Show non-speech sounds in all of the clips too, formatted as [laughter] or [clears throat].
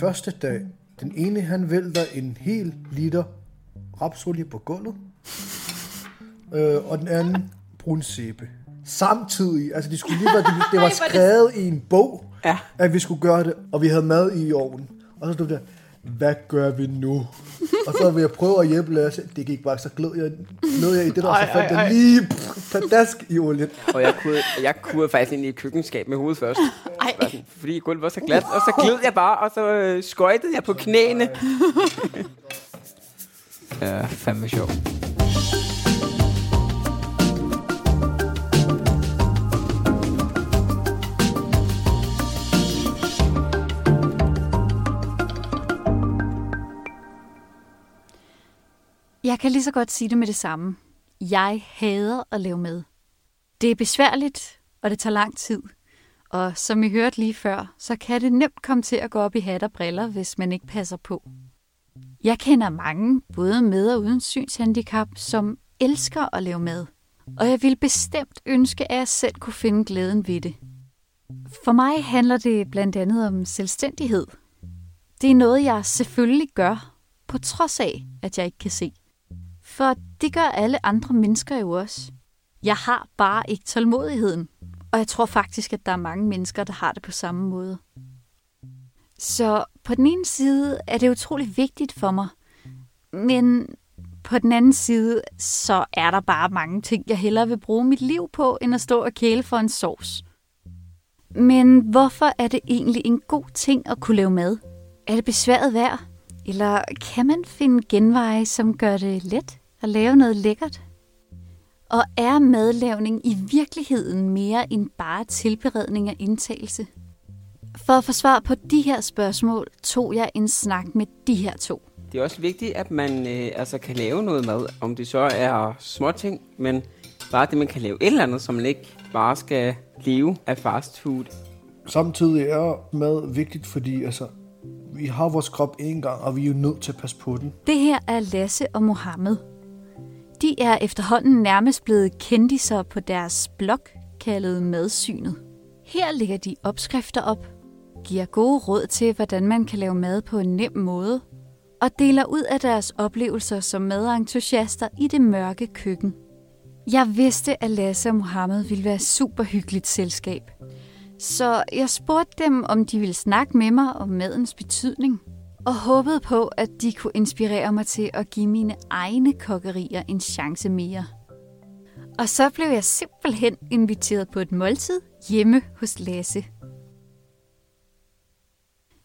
første dag, den ene han vælter en hel liter rapsolie på gulvet, øh, og den anden brun sæbe. Samtidig, altså de skulle lige være, det, [laughs] det var skrevet i en bog, Ja. at vi skulle gøre det, og vi havde mad i ovnen. Og så stod der, hvad gør vi nu? og så ville jeg prøve at hjælpe Lasse. Det gik bare, så gled jeg, gled jeg i det der, og så fandt jeg lige pff, pladask i olien. Og jeg kunne, jeg kunne faktisk ind i et køkkenskab med hovedet først. Ej. Fordi gulvet var så glat. Og så gled jeg bare, og så øh, skøjtede jeg på knæene. ja, fandme sjov. Jeg kan lige så godt sige det med det samme. Jeg hader at lave mad. Det er besværligt, og det tager lang tid. Og som I hørte lige før, så kan det nemt komme til at gå op i hat og briller, hvis man ikke passer på. Jeg kender mange, både med og uden synshandicap, som elsker at lave mad. Og jeg vil bestemt ønske, at jeg selv kunne finde glæden ved det. For mig handler det blandt andet om selvstændighed. Det er noget, jeg selvfølgelig gør, på trods af, at jeg ikke kan se. For det gør alle andre mennesker jo også. Jeg har bare ikke tålmodigheden. Og jeg tror faktisk, at der er mange mennesker, der har det på samme måde. Så på den ene side er det utrolig vigtigt for mig. Men på den anden side, så er der bare mange ting, jeg hellere vil bruge mit liv på, end at stå og kæle for en sovs. Men hvorfor er det egentlig en god ting at kunne lave mad? Er det besværet værd? Eller kan man finde genveje, som gør det let at lave noget lækkert? Og er madlavning i virkeligheden mere end bare tilberedning af indtagelse? For at få svar på de her spørgsmål, tog jeg en snak med de her to. Det er også vigtigt, at man øh, altså kan lave noget mad. Om det så er småting, men bare det, man kan lave et eller andet, så man ikke bare skal leve af fast food. Samtidig er mad vigtigt, fordi altså, vi har vores krop en gang, og vi er jo nødt til at passe på den. Det her er Lasse og Mohammed. De er efterhånden nærmest blevet kendiser på deres blog, kaldet Madsynet. Her lægger de opskrifter op, giver gode råd til, hvordan man kan lave mad på en nem måde, og deler ud af deres oplevelser som madentusiaster i det mørke køkken. Jeg vidste, at Lasse og Mohammed ville være super hyggeligt selskab. Så jeg spurgte dem, om de ville snakke med mig om madens betydning, og håbede på, at de kunne inspirere mig til at give mine egne kokkerier en chance mere. Og så blev jeg simpelthen inviteret på et måltid hjemme hos Lasse.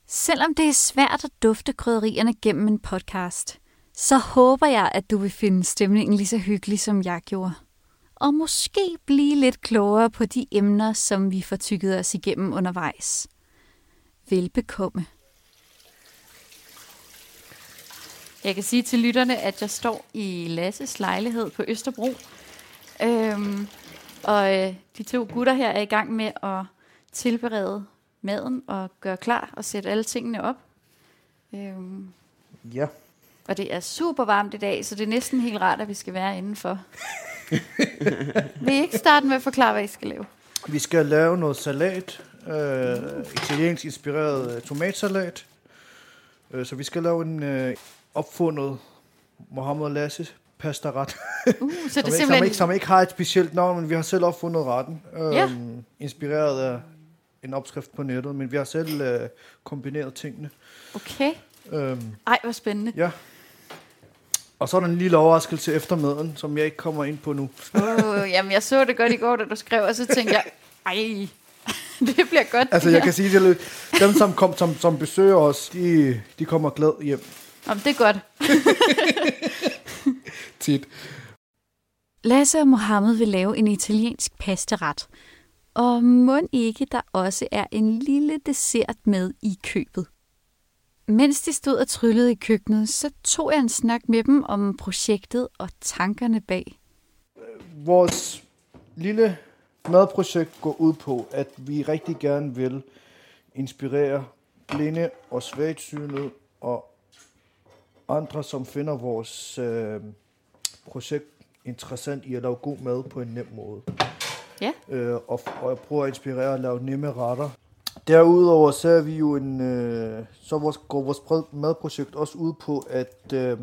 Selvom det er svært at dufte krydderierne gennem en podcast, så håber jeg, at du vil finde stemningen lige så hyggelig, som jeg gjorde. Og måske blive lidt klogere på de emner, som vi får tykket os igennem undervejs. Velbekomme. Jeg kan sige til lytterne, at jeg står i Lasses lejlighed på Østerbro. Øhm, og øh, de to gutter her er i gang med at tilberede maden og gøre klar og sætte alle tingene op. Øhm, Ja. og det er super varmt i dag, så det er næsten helt rart, at vi skal være indenfor. [laughs] Vil I ikke starte med at forklare, hvad I skal lave? Vi skal lave noget salat, øh, italiensk inspireret øh, tomatsalat. Øh, så vi skal lave en øh, opfundet Mohammed Lasse pastaret, Uh, så som, det ikke, som, simpelthen... ikke, som ikke har et specielt navn, men vi har selv opfundet retten. Øh, Ja. Inspireret af en opskrift på nettet, men vi har selv øh, kombineret tingene. Okay. Øh, Ej, hvor spændende. ja. Og så er der en lille overraskelse efter maden, som jeg ikke kommer ind på nu. Oh, jamen, jeg så det godt i går, da du skrev, og så tænkte jeg, ej, [laughs] det bliver godt. Altså, jeg kan sige til dem, som, kom, som, som besøger os, de, de kommer glad hjem Jamen, det er godt. [laughs] tit. Lasse og Mohammed vil lave en italiensk pastaret. Og må ikke der også er en lille dessert med i købet. Mens de stod og tryllede i køkkenet, så tog jeg en snak med dem om projektet og tankerne bag. Vores lille madprojekt går ud på, at vi rigtig gerne vil inspirere blinde og svagsynede og andre, som finder vores øh, projekt interessant i at lave god mad på en nem måde. Ja. Øh, og, og jeg prøver at inspirere at lave nemme retter Derudover så er vi jo en, øh, så vores, går vores madprojekt også ud på, at øh,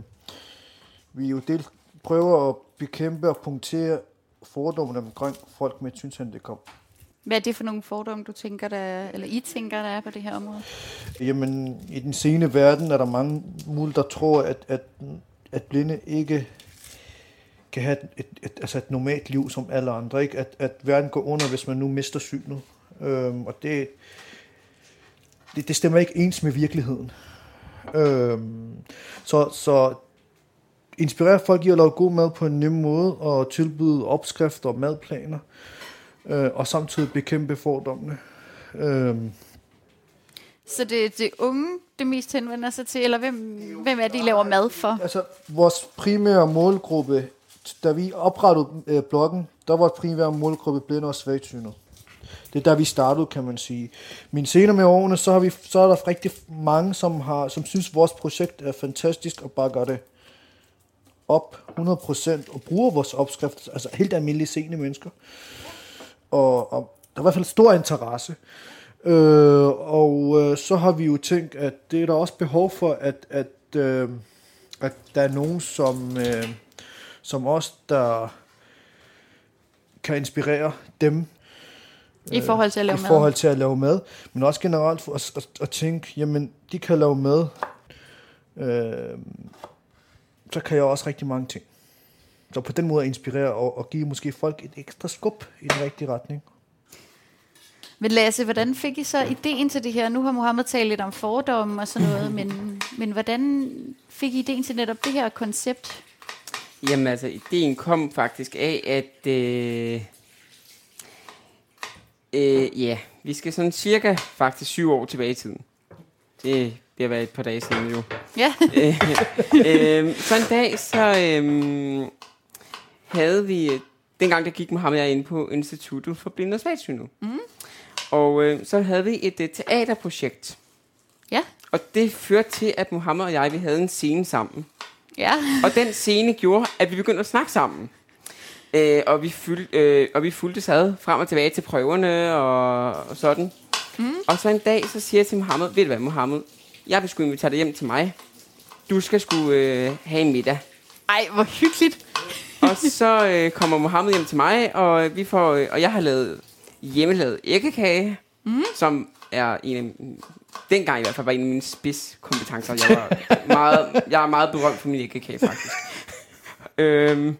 vi jo del prøver at bekæmpe og punktere fordommene omkring folk med synshandicap. Hvad er det for nogle fordomme, du tænker, der, eller I tænker, der er på det her område? Jamen, i den sene verden er der mange mulige, der tror, at, at, at blinde ikke kan have et, et, et, altså et normalt liv som alle andre. Ikke? At, at verden går under, hvis man nu mister synet. Øhm, og det, det, det stemmer ikke ens med virkeligheden. Øhm, så, så inspirere folk i at lave god mad på en nem måde, og tilbyde opskrifter og madplaner, øh, og samtidig bekæmpe fordommene. Øhm, Så det er det unge, det mest henvender sig til, eller hvem, hvem er det, I laver mad for? Altså, vores primære målgruppe, da vi oprettede øh, bloggen, der var vores primære målgruppe blinde og svagtsynet. Det er der, vi startede, kan man sige. Men senere med årene, så, har vi, så er der rigtig mange, som, har, som synes, vores projekt er fantastisk og bakker det op 100% og bruger vores opskrift, altså helt almindelige seende mennesker. Og, og der er i hvert fald stor interesse. Øh, og øh, så har vi jo tænkt, at det er der også behov for, at, at, øh, at der er nogen, som, øh, som os, der kan inspirere dem I forhold til at lave i mad? forhold til at lave mad, men også generelt for at, at, at tænke, jamen, de kan lave mad, øh, så kan jeg også rigtig mange ting. Så på den måde at inspirere og, og give måske folk et ekstra skub i den rigtige retning. Men Lasse, hvordan fik I så ideen til det her? Nu har Mohammed talt lidt om fordomme og sådan noget, men, men hvordan fik I ideen til netop det her koncept? Jamen altså, ideen kom faktisk af, at... Øh, øh, ja, vi skal sådan cirka faktisk syv år tilbage i tiden. Det bliver været et par dage siden jo. Ja, [laughs] øh, øh, så en dag, så øh, havde vi, dengang der gik Mohammed og jeg ind på Instituttet for Blinde og Svagsynede. Mm. Og øh, så havde vi et øh, teaterprojekt. ja, Og det førte til, at Mohammed og jeg, vi havde en scene sammen. ja. [laughs] Og den scene gjorde, at vi begyndte at snakke sammen. Øh, og, vi fyld, øh, og vi fulgte sad frem og tilbage til prøverne og, og sådan. Mm. Og så en dag, så siger jeg til Mohammed, ved du hvad Mohammed, jeg vil sgu invitere dig hjem til mig. Du skal sgu øh, have en middag. Ej, hvor hyggeligt. Og så øh, kommer Mohammed hjem til mig, og vi får, øh, og jeg har lavet hjemmelavet æggekage, mm. som er en af, dengang i hvert fald var en af mine spidskompetencer. Jeg, var meget, jeg er meget berømt for min æggekage, faktisk. [laughs] øhm,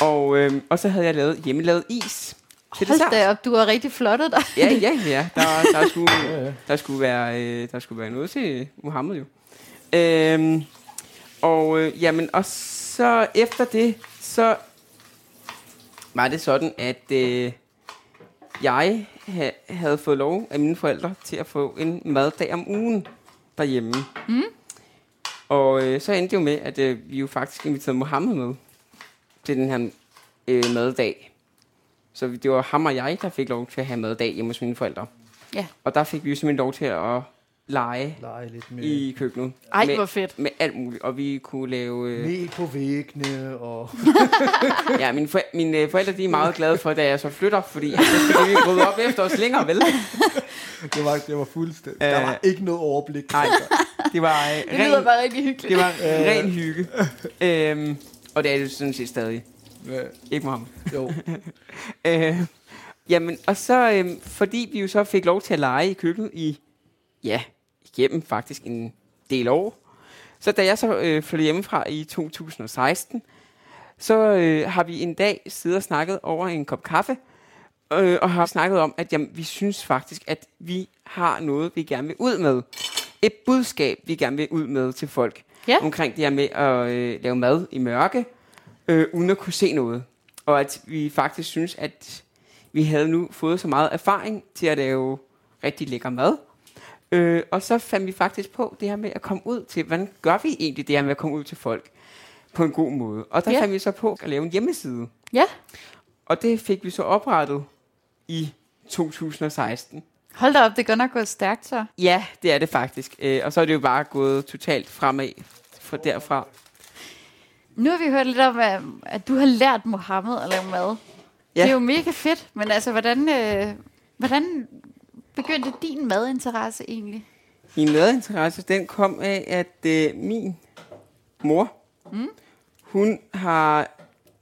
og, øhm, og så havde jeg lavet hjemmelavet is. til Hold da op, du har rigtig flottet dig. Ja, ja, ja. Der, der, [laughs] skulle, der, skulle være, øh, der skulle være noget til Mohammed jo. Øhm, og øh, jamen, og så efter det, så var det sådan, at øh, jeg ha, havde fået lov af mine forældre til at få en maddag om ugen derhjemme. Mm. Og øh, så endte det jo med, at øh, vi jo faktisk inviterede Mohammed med til den her øh, maddag. Så det var ham og jeg, der fik lov til at have maddag hjemme hos mine forældre. Ja. Og der fik vi jo simpelthen lov til at lege Lege lidt med, i køkkenet. Ej, med, hvor fedt. Med alt muligt. Og vi kunne lave... Øh, med på væggene og... [laughs] ja, mine, for, mine øh, forældre de er meget glade for, da jeg så flytter, fordi så skal vi rydde op efter os længere, vel? [laughs] Det var, det var fuldstændig. Øh, der var ikke noget overblik. Nej, det var øh, Det lyder ren, bare rigtig hyggeligt. det var ren hygge. øhm, og det er det sådan set stadig. Ja, Ikke Mohammed. jo. [laughs] Øh, jamen, og så, øh, fordi vi jo så fik lov til at lege i køkkenet i, ja, igennem faktisk en del år. Så da jeg så øh, flyttede hjemmefra i 2016, så øh, har vi en dag siddet og snakket over en kop kaffe, øh, og har snakket om, at jamen, vi synes faktisk, at vi har noget, vi gerne vil ud med. Et budskab, vi gerne vil ud med til folk. Ja. Omkring det her med at øh, lave mad i mørke, øh, uden at kunne se noget. Og at vi faktisk synes, at vi havde nu fået så meget erfaring til at lave rigtig lækker mad. Øh, og så fandt vi faktisk på det her med at komme ud til, hvordan gør vi egentlig det her med at komme ud til folk på en god måde. Og der Ja. fandt vi så på at lave en hjemmeside. Ja. Og det fik vi så oprettet i 2016. Hold da op, det er godt nok gået stærkt så. Ja, det er det faktisk. Øh, og så er det jo bare gået totalt fremad fra derfra. Nu har vi hørt lidt om, at, at du har lært Mohammed at lave mad. Ja. Det er jo mega fedt, men altså, hvordan, øh, hvordan begyndte din madinteresse egentlig? Min madinteresse, den kom af, at øh, min mor, mm. hun har,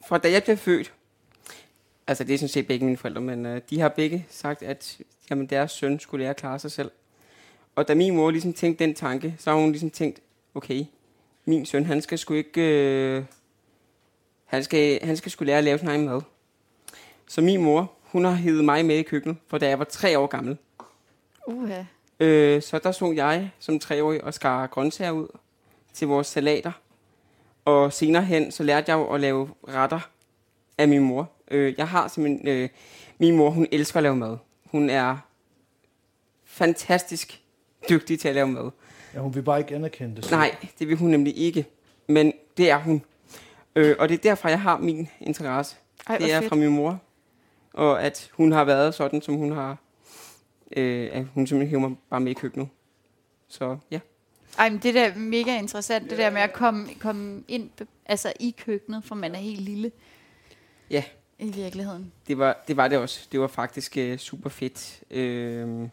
fra da jeg blev født, altså det er sådan set begge mine forældre, men øh, de har begge sagt, at jamen, deres søn skulle lære at klare sig selv. Og da min mor ligesom tænkte den tanke, så har hun ligesom tænkt, okay, min søn, han skal sgu ikke, øh, han skal, han skal sgu lære at lave sin egen mad. Så min mor, hun har hævet mig med i køkkenet, for da jeg var tre år gammel. Uha. Øh, så der så jeg som treårig og skar grøntsager ud til vores salater. Og senere hen, så lærte jeg jo at lave retter af min mor. Øh, jeg har simpelthen... Øh, min mor, hun elsker at lave mad. Hun er fantastisk dygtig til at lave mad. Ja, hun vil bare ikke anerkende det. Nej, det vil hun nemlig ikke. Men det er hun. Øh, og det er derfor, jeg har min interesse. Ej, det er fedt. fra min mor. Og at hun har været sådan, som hun har... Øh, at hun simpelthen hæver mig bare med i køkkenet. Så ja. Ej, men det der er mega interessant, det der med at komme, komme ind altså i køkkenet, for man er helt lille. Ja. I virkeligheden. Det var det, var det også. Det var faktisk øh, super fedt. Øh,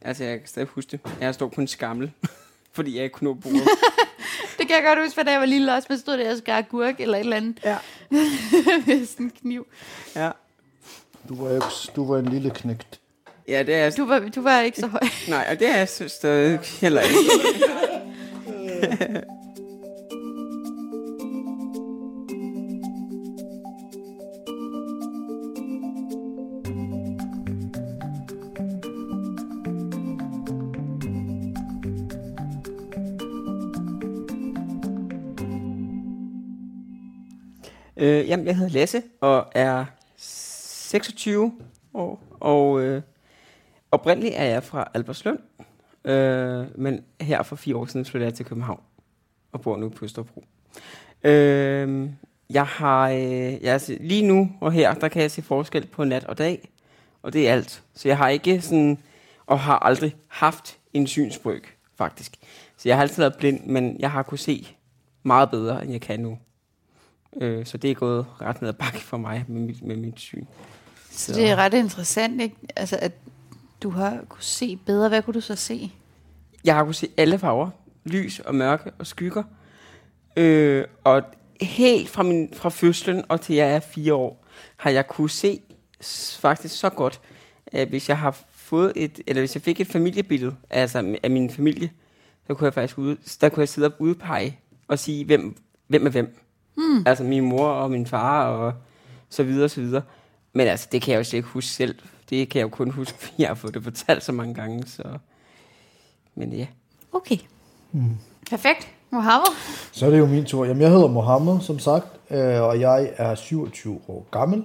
altså, jeg kan stadig huske det. Jeg stod på en skammel, [laughs] fordi jeg ikke kunne nå bordet. [laughs] Det kan jeg godt huske, for da jeg var lille også, man stod der og skar gurk eller et eller andet ja. [laughs] med sådan en kniv. ja. Du var, ikke, du var en lille knægt. Ja, det er jeg. Du var, du var ikke så høj. [laughs] Nej, og det er jeg synes stadig heller ikke. Øh, jamen, jeg hedder Lasse og er 26 år, og øh, oprindeligt er jeg fra Albertslund, øh, men her for fire år siden flyttede jeg til København og bor nu på Østerbro. Øh, jeg har, øh, jeg er, lige nu og her, der kan jeg se forskel på nat og dag, og det er alt. Så jeg har ikke sådan, og har aldrig haft en synsbryg, faktisk. Så jeg har altid været blind, men jeg har kunne se meget bedre, end jeg kan nu. Øh, så det er gået ret ned ad bakke for mig med mit, med mit syn. Så det er ret interessant, ikke? Altså, at du har kunne se bedre. Hvad kunne du så se? Jeg har kunne se alle farver. Lys og mørke og skygger. Øh, og helt fra, min, fra fødslen og til jeg er fire år, har jeg kunne se faktisk så godt, at hvis jeg har fået et, eller hvis jeg fik et familiebillede, altså af min familie, så kunne jeg faktisk ude, der kunne jeg sidde og udpege og sige, hvem, hvem er hvem. Hmm. Altså min mor og min far og så videre, så videre. Men altså, det kan jeg jo slet ikke huske selv. Det kan jeg jo kun huske, [laughs] fordi jeg har fået det fortalt så mange gange, så... Men ja. Okay. Mm. Perfekt. Mohammed? Så er det jo min tur. Jamen, jeg hedder Mohammed, som sagt, øh, og jeg er 27 år gammel.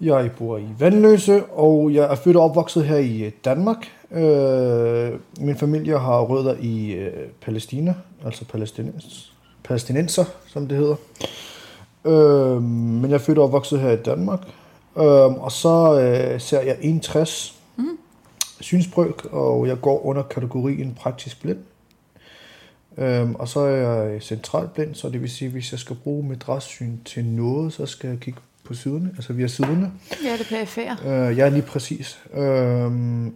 Jeg bor i Vandløse, og jeg er født og opvokset her i Danmark. Øh, min familie har rødder i øh, Palæstina, altså palæstinens, palæstinenser, som det hedder. Men jeg er født og opvokset her i Danmark. Øh, og så øh, ser jeg 61 mm. synsbryg, og jeg går under kategorien praktisk blind. Øhm, og så er jeg centralt blind, så det vil sige, at hvis jeg skal bruge mit restsyn til noget, så skal jeg kigge på siderne, altså via siderne. Ja, det perifære. Øh, jeg er lige præcis. Øhm,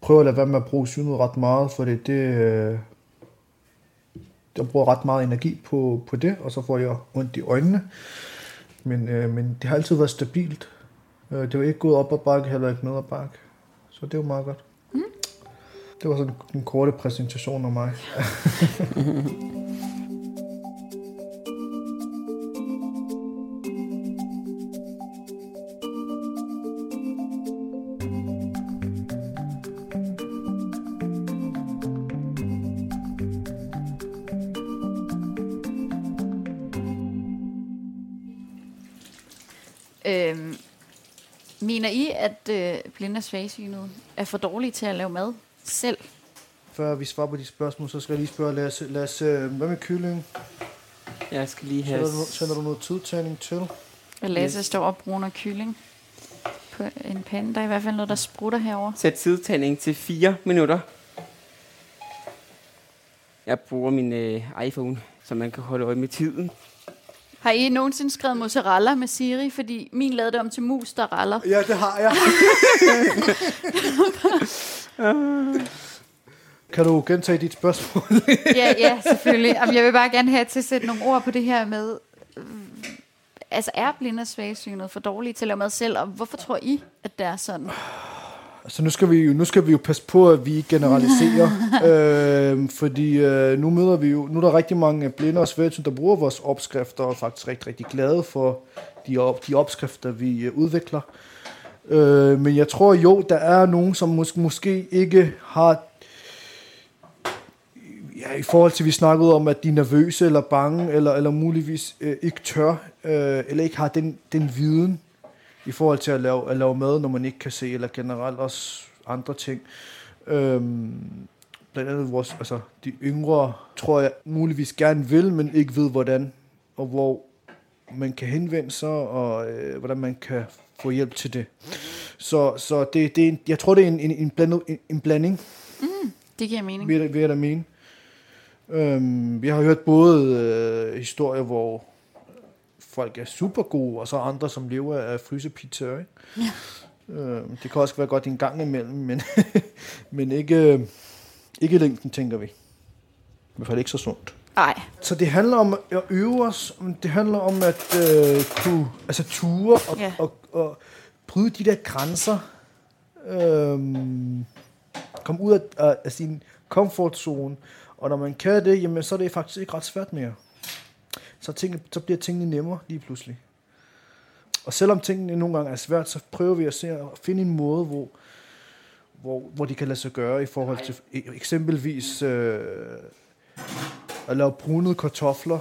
prøver at lade være med at bruge synet ret meget, for det, det øh, jeg bruger ret meget energi på, på det, og så får jeg ondt i øjnene. Men, øh, men det har altid været stabilt. Øh, det var ikke gået op ad bakke, heller ikke ned ad bakke. Så det var meget godt. Mm. Det var sådan en korte præsentation af mig. [laughs] Øhm, mener I, at øh, blinde og svagsynet er for dårlige til at lave mad selv? Før vi svarer på de spørgsmål, så skal jeg lige spørge Lasse. Lasse, øh, hvad med kylling? Jeg skal lige have... Sender du, sender du noget tidtagning til? Og Lasse Yes. står og bruner kylling på en pande. Der er i hvert fald noget, der sprutter herover. Sæt sidetagning til 4 minutter. Jeg bruger min øh, iPhone, så man kan holde øje med tiden. Har I nogensinde skrevet mozzarella med Siri? Fordi min lavede det om til mus, der raller. Ja, det har jeg. [laughs] kan du gentage dit spørgsmål? [laughs] ja, ja, selvfølgelig. Jamen, jeg vil bare gerne have til at sætte nogle ord på det her med... øh, Altså, er blinde og svagsynet for dårlige til at lave mad selv? Og hvorfor tror I, at det er sådan? Altså nu skal vi jo, nu skal vi jo passe på, at vi generaliserer, [laughs] øh, fordi øh, nu møder vi jo, nu er der rigtig mange blinde og sværsyn, der bruger vores opskrifter, og er faktisk rigtig, rigtig glade for de, op, de opskrifter, vi øh, udvikler. Øh, men jeg tror jo, der er nogen, som måske, måske ikke har, ja, i forhold til, vi snakkede om, at de er nervøse eller bange, eller, eller muligvis øh, ikke tør, øh, eller ikke har den, den viden, i forhold til at lave, at lave mad, når man ikke kan se, eller generelt også andre ting. Øhm, blandt andet vores, altså, de yngre, tror jeg, muligvis gerne vil, men ikke ved hvordan, og hvor man kan henvende sig, og øh, hvordan man kan få hjælp til det. Så, så det, det er, en- jeg tror, det er en, en, en, blandet, en, en blanding, Det giver mening. vil jeg, vil jeg da mene. Øhm, vi har hørt både øh, historier, hvor folk er super gode, og så andre, som lever af frysepizza. Ikke? Ja. Øhm, det kan også være godt en gang imellem, men, [laughs] men ikke, øh, ikke i længden, tænker vi. I hvert fald ikke så sundt. Nej, Så det handler om at øve os, det handler om at øh, kunne, altså ture og, Ja. og, og bryde de der grænser. Øhm, komme ud af, af, sin comfort zone. Og når man kan det, jamen, så er det faktisk ikke ret svært mere. Så, tingene, så bliver tingene nemmere lige pludselig. Og selvom tingene nogle gange er svært, så prøver vi at se at finde en måde, hvor, hvor, hvor de kan lade sig gøre i forhold til e- eksempelvis øh, at lave brunede kartofler.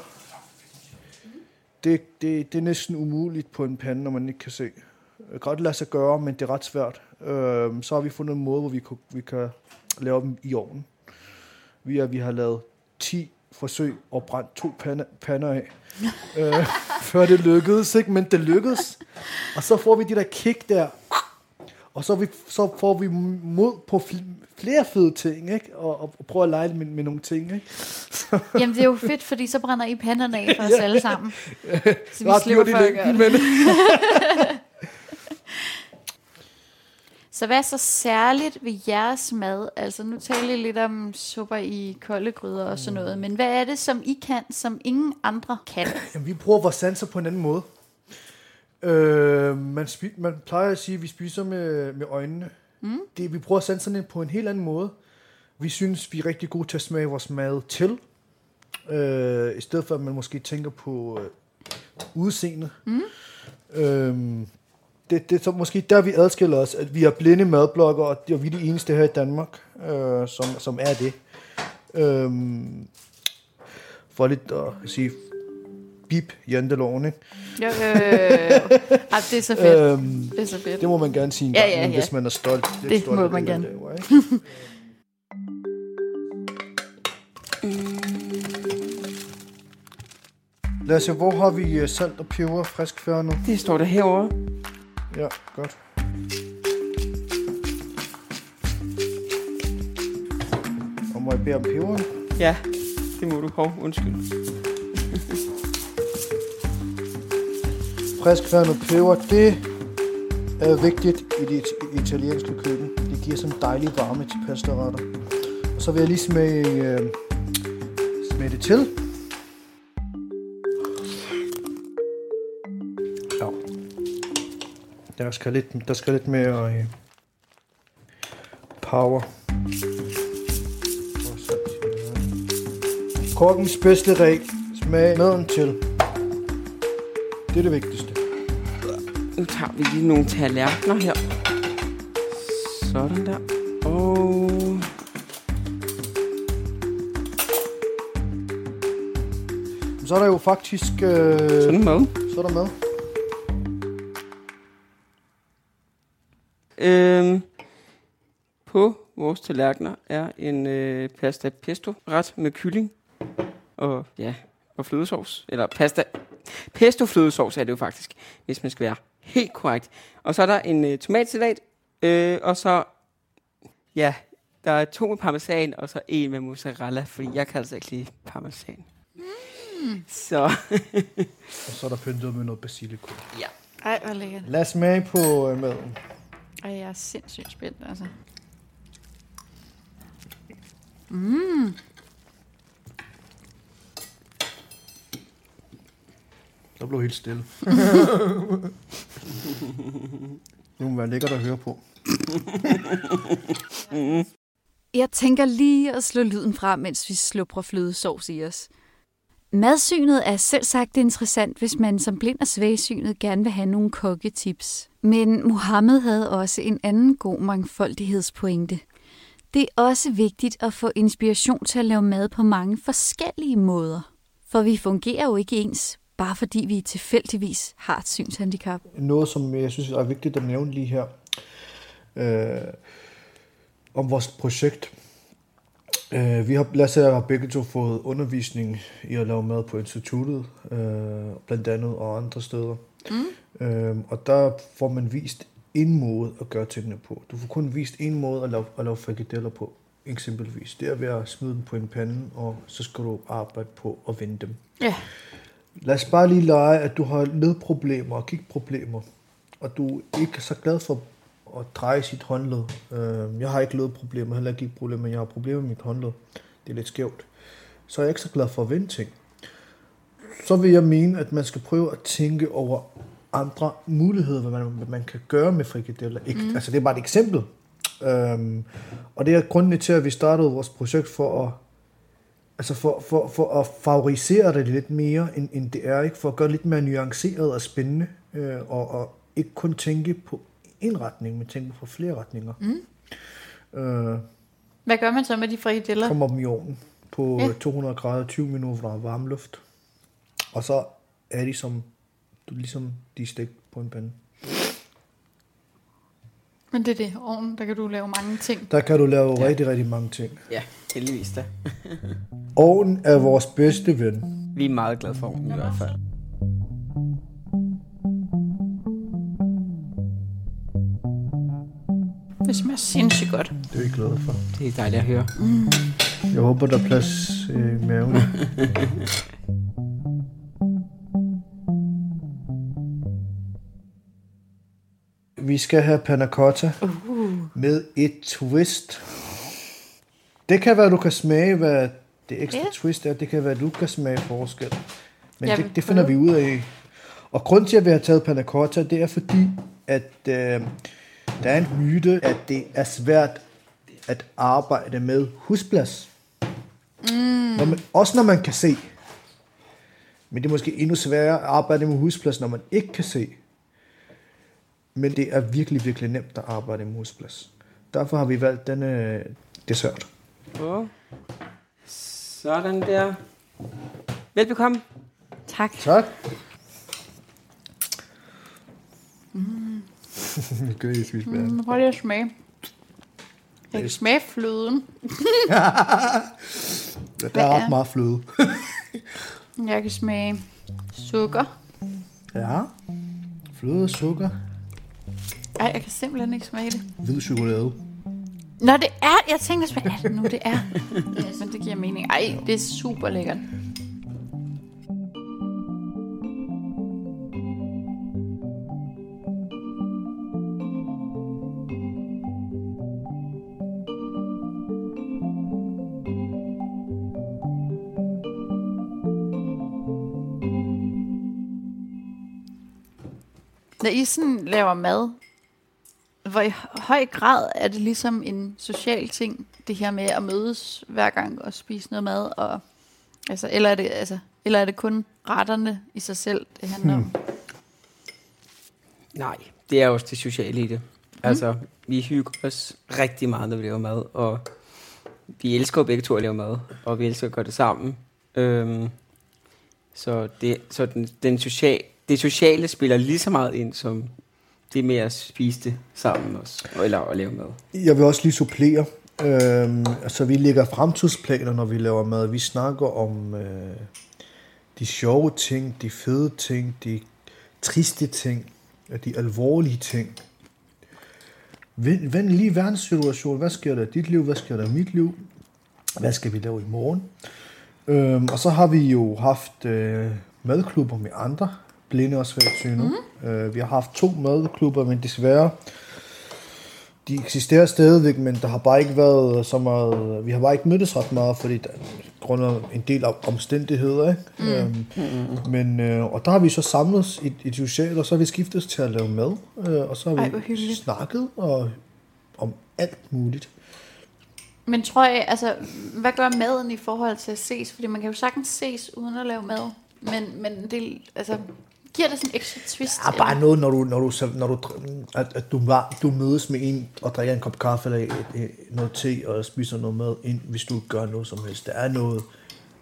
Det, det, det er næsten umuligt på en pande, når man ikke kan se. Godt lade sig gøre, men det er ret svært. Øh, så har vi fundet en måde, hvor vi, kunne, vi kan lave dem i ovnen. Vi, er, vi har lavet 10 forsøg og brændt to pander, pander af, øh, [laughs] før det lykkedes. Ikke? Men det lykkedes. Og så får vi de der kick der. Og så, vi, så får vi mod på fl- flere fede ting, ikke? Og, og, og prøve at lege med, med nogle ting, ikke? Jamen, det er jo fedt, fordi så brænder I panderne af for os [laughs] alle sammen. [laughs] Så vi slipper for at gøre det. Så hvad er så særligt ved jeres mad? Altså, nu taler I lidt om supper i kolde gryder og sådan noget, men hvad er det, som I kan, som ingen andre kan? [clears throat] Jamen, vi bruger vores sanser på en anden måde. Øh, man, spi- man plejer at sige, at vi spiser med, med øjnene. Mm. Det, vi bruger sanserne på en helt anden måde. Vi synes, vi er rigtig gode til at smage vores mad til. Øh, I stedet for, at man måske tænker på øh, udseendet. Mm. Øh, det, det er så måske der, vi adskiller os, at vi er blinde madblokker, og det er vi er de eneste her i Danmark, øh, som, som er det. Øh, for lidt at sige, bip janteloven, ikke? Jo, øh, ej, det er så fedt. Øhm, Det er så fedt. det må man gerne sige en Ja, gang, ja, men ja. hvis man er stolt. lidt Det stolt må man det, gerne. laver, ikke? Lad os se, hvor har vi øh, salt og peber frisk færdig nu? Det står der herovre. Ja, godt. Og må jeg bede om peberen? Ja, det må du. Hov, undskyld. Frisk færdig peber, det er vigtigt i det it- italienske køkken. Det giver sådan en dejlig varme til pastaretter. Og så vil jeg lige smage, øh, smage det til. Der skal lidt, der skal lidt mere øh, power. Så Kokkens bedste regel. Smag maden til. Det er det vigtigste. Nu tager vi lige nogle tallerkener her. Sådan der. Og... Så er der jo faktisk... Øh, Sådan mad. så er der mad. Øhm, på vores tallerkener er en øh, pasta pesto ret med kylling og ja, og flødesovs. Eller pasta pesto flødesovs er det jo faktisk, hvis man skal være helt korrekt. Og så er der en øh, tomatsalat, øh, og så ja, der er to med parmesan, og så en med mozzarella, fordi jeg kan altså ikke lide parmesan. Så Og så er der pyntet med noget basilikum. ja. Ej, hvor lækkert. Lad os smage på øh, maden. Ej, jeg er sindssygt spændt, altså. Der blev helt stille. det må være lækkert at høre på. Jeg tænker lige at slå lyden fra, mens vi sluprer flødesovs i os. Madsynet er selv sagt interessant, hvis man som blind og svagsynet gerne vil have nogle kokketips. Men Mohammed havde også en anden god mangfoldighedspointe. Det er også vigtigt at få inspiration til at lave mad på mange forskellige måder. For vi fungerer jo ikke ens, bare fordi vi tilfældigvis har et synshandicap. Noget, som jeg synes er vigtigt at nævne lige her, øh, om vores projekt. Øh, vi har, lad os sige, begge to fået undervisning i at lave mad på instituttet, øh, blandt andet og andre steder. Mm. Øh, og der får man vist en måde at gøre tingene på. Du får kun vist en måde at lave, at lave frikadeller på, eksempelvis. Det er ved at smide dem på en pande, og så skal du arbejde på at vende dem. Ja. Lad os bare lige lege, at du har ledproblemer og gigtproblemer, og du ikke er så glad for at dreje sit håndled. Øh, Jeg har ikke ledproblemer, heller ikke gigtproblemer, men jeg har problemer med mit håndled. Det er lidt skævt. Så er jeg ikke så glad for at vende ting. Så vil jeg mene, at man skal prøve at tænke over andre muligheder, hvad man, hvad man kan gøre med frikadeller. Mm. Altså, det er bare et eksempel. Øhm, og det er grunden til, at vi startede vores projekt for at Altså for, for, for at favorisere det lidt mere, end, end det er, ikke? for at gøre det lidt mere nuanceret og spændende, øh, og, og ikke kun tænke på en retning, men tænke på flere retninger. Mm. Øh, Hvad gør man så med de frikadeller? kommer dem i ovnen på Ja. ja. 200 grader, 20 minutter, er varm luft. Og så er de som, ligesom de er stegt på en pande. Men det er det, ovnen, der kan du lave mange ting. Der kan du lave ja. rigtig, rigtig mange ting. Ja, heldigvis da. [laughs] Ovnen er vores bedste ven. Vi er meget glade for ovnen i hvert fald. Det smager sindssygt godt. Det er vi glade for. Det er dejligt at høre. Jeg håber, der er plads øh, i maven. [laughs] Vi skal have panna cotta med et twist. Det kan være, du kan smage, hvad det ekstra Ja. twist er. Det kan være, du kan smage forskel. Men det, det finder vi ud af. Og grund til, at vi har taget panna cotta, det er fordi, at øh, der er en myte, at det er svært at arbejde med husplads. Mm. Når man, også når man kan se. Men det er måske endnu sværere at arbejde med husplads, når man ikke kan se. Men det er virkelig, virkelig nemt at arbejde med husplads. Derfor har vi valgt denne dessert. Oh. Sådan der. Velbekomme. Tak. Tak. Mm. det gør I spise med. Mm, prøv lige at smage. Jeg kan smage fløden. [laughs] Der er ret meget fløde. Jeg kan smage sukker. ja. Fløde og sukker. Ej, jeg kan simpelthen ikke smage det. Hvid chokolade. Nå, det er... Jeg tænkte, hvad er det nu, det er? Men det giver mening. Ej, det er super lækkert. Når I sådan laver mad, hvor i høj grad er det ligesom en social ting, det her med at mødes hver gang og spise noget mad, og, altså, eller, er det, altså, eller er det kun retterne i sig selv, det handler om? Nej, det er også det sociale i det. Altså, vi hygger os rigtig meget, når vi laver mad, og vi elsker begge to at lave mad, og vi elsker at gøre det sammen. Øhm, så det, så den, den social, det sociale spiller lige så meget ind, som det med at spise det sammen også, eller at lave mad. Jeg vil også lige supplere. Øhm, altså, vi lægger fremtidsplaner, når vi laver mad. Vi snakker om øh, de sjove ting, de fede ting, de triste ting, og de alvorlige ting. Vend, vend lige verdenssituation. Hvad sker der i dit liv? Hvad sker der i mit liv? Hvad skal vi lave i morgen? Øhm, og så har vi jo haft øh, madklubber med andre blinde og svært mm. øh, Vi har haft to madklubber, men desværre, de eksisterer stadigvæk, men der har bare ikke været så meget, vi har bare ikke mødtes ret meget, fordi der grund af en del af omstændigheder, ikke? Mm. Øhm, mm. Men, øh, og der har vi så samlet i, i socialt, og så har vi skiftet til at lave mad, øh, og så har Ej, vi hyggeligt. snakket og, om alt muligt. Men tror jeg, altså, hvad gør maden i forhold til at ses? Fordi man kan jo sagtens ses uden at lave mad. Men, men det, altså, giver det sådan en ekstra twist? Ja, bare noget, når du, når du, når du, at, at du, du mødes med en og drikker en kop kaffe eller et, et, noget te og spiser noget mad, ind, hvis du gør noget som helst. Der er noget,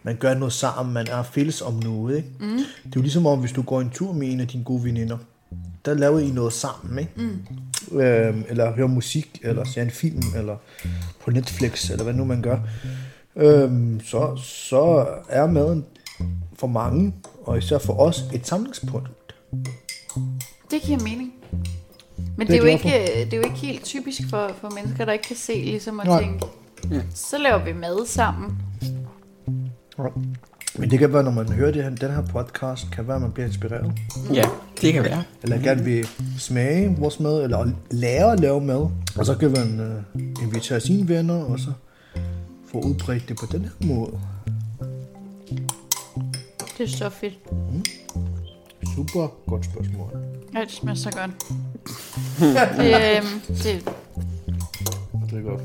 man gør noget sammen, man er fælles om noget. Ikke? Mm. Det er jo ligesom om, hvis du går en tur med en af dine gode veninder, der laver I noget sammen, ikke? Mm. Øhm, eller hører musik, eller ser en film, eller på Netflix, eller hvad nu man gør. Øhm, så, så er maden for mange, og især for os, et samlingspunkt. Det giver mening. Men Det det er er, jo ikke, det er jo ikke helt typisk for, for mennesker, der ikke kan se, ligesom at Nej. tænke, så laver vi mad sammen. Ja. Men det kan være, når man hører det her, den her podcast, kan være, at man bliver inspireret. Ja, det kan være. Eller gerne vil smage vores mad, eller lære at lave mad. Og så kan man øh, invitere sine venner, og så få udbredt det på den her måde. Det er så fedt. Super godt spørgsmål. Ja, det smager så godt. det, [laughs] øhm, det, Det er godt.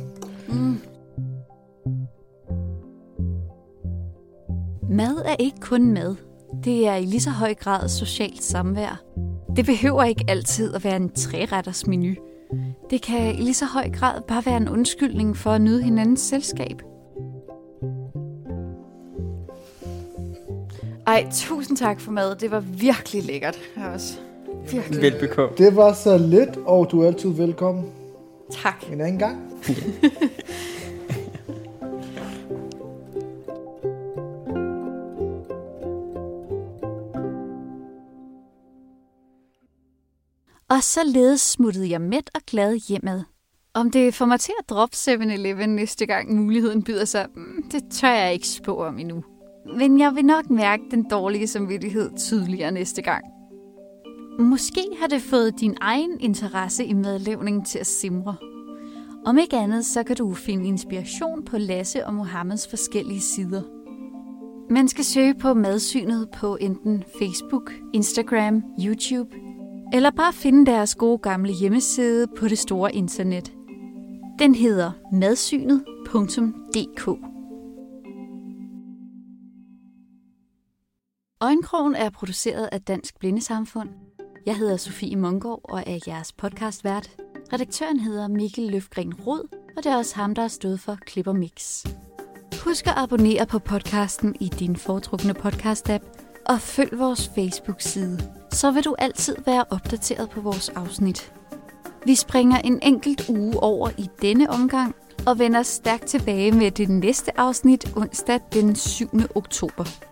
Mad er ikke kun mad. Det er i lige så høj grad socialt samvær. Det behøver ikke altid at være en træretters menu. Det kan i lige så høj grad bare være en undskyldning for at nyde hinandens selskab. Ej, tusind tak for mad. Det var virkelig lækkert. Også. Virkelig. Velbekomme. Det var så lidt, og du er altid velkommen Tak. en anden gang. [laughs] Og således smuttede jeg mæt og glad hjemad. Om det får mig til at droppe 7-Eleven næste gang muligheden byder sig, mm, det tør jeg ikke spå om endnu. Men jeg vil nok mærke den dårlige samvittighed tydeligere næste gang. Måske har det fået din egen interesse i madlavning til at simre. Om ikke andet, så kan du finde inspiration på Lasse og Mohammeds forskellige sider. Man skal søge på madsynet på enten Facebook, Instagram, YouTube eller bare finde deres gode gamle hjemmeside på det store internet. Den hedder madsynet.dk. Øjenkrogen er produceret af Dansk Blindesamfund. Jeg hedder Sofie Mongård og er jeres podcastvært. Redaktøren hedder Mikkel Løfgren Rod, og det er også ham, der har stået for og Mix. Husk at abonnere på podcasten i din foretrukne podcast-app, og følg vores Facebook-side. Så vil du altid være opdateret på vores afsnit. Vi springer en enkelt uge over i denne omgang, og vender stærkt tilbage med det næste afsnit onsdag den 7. oktober.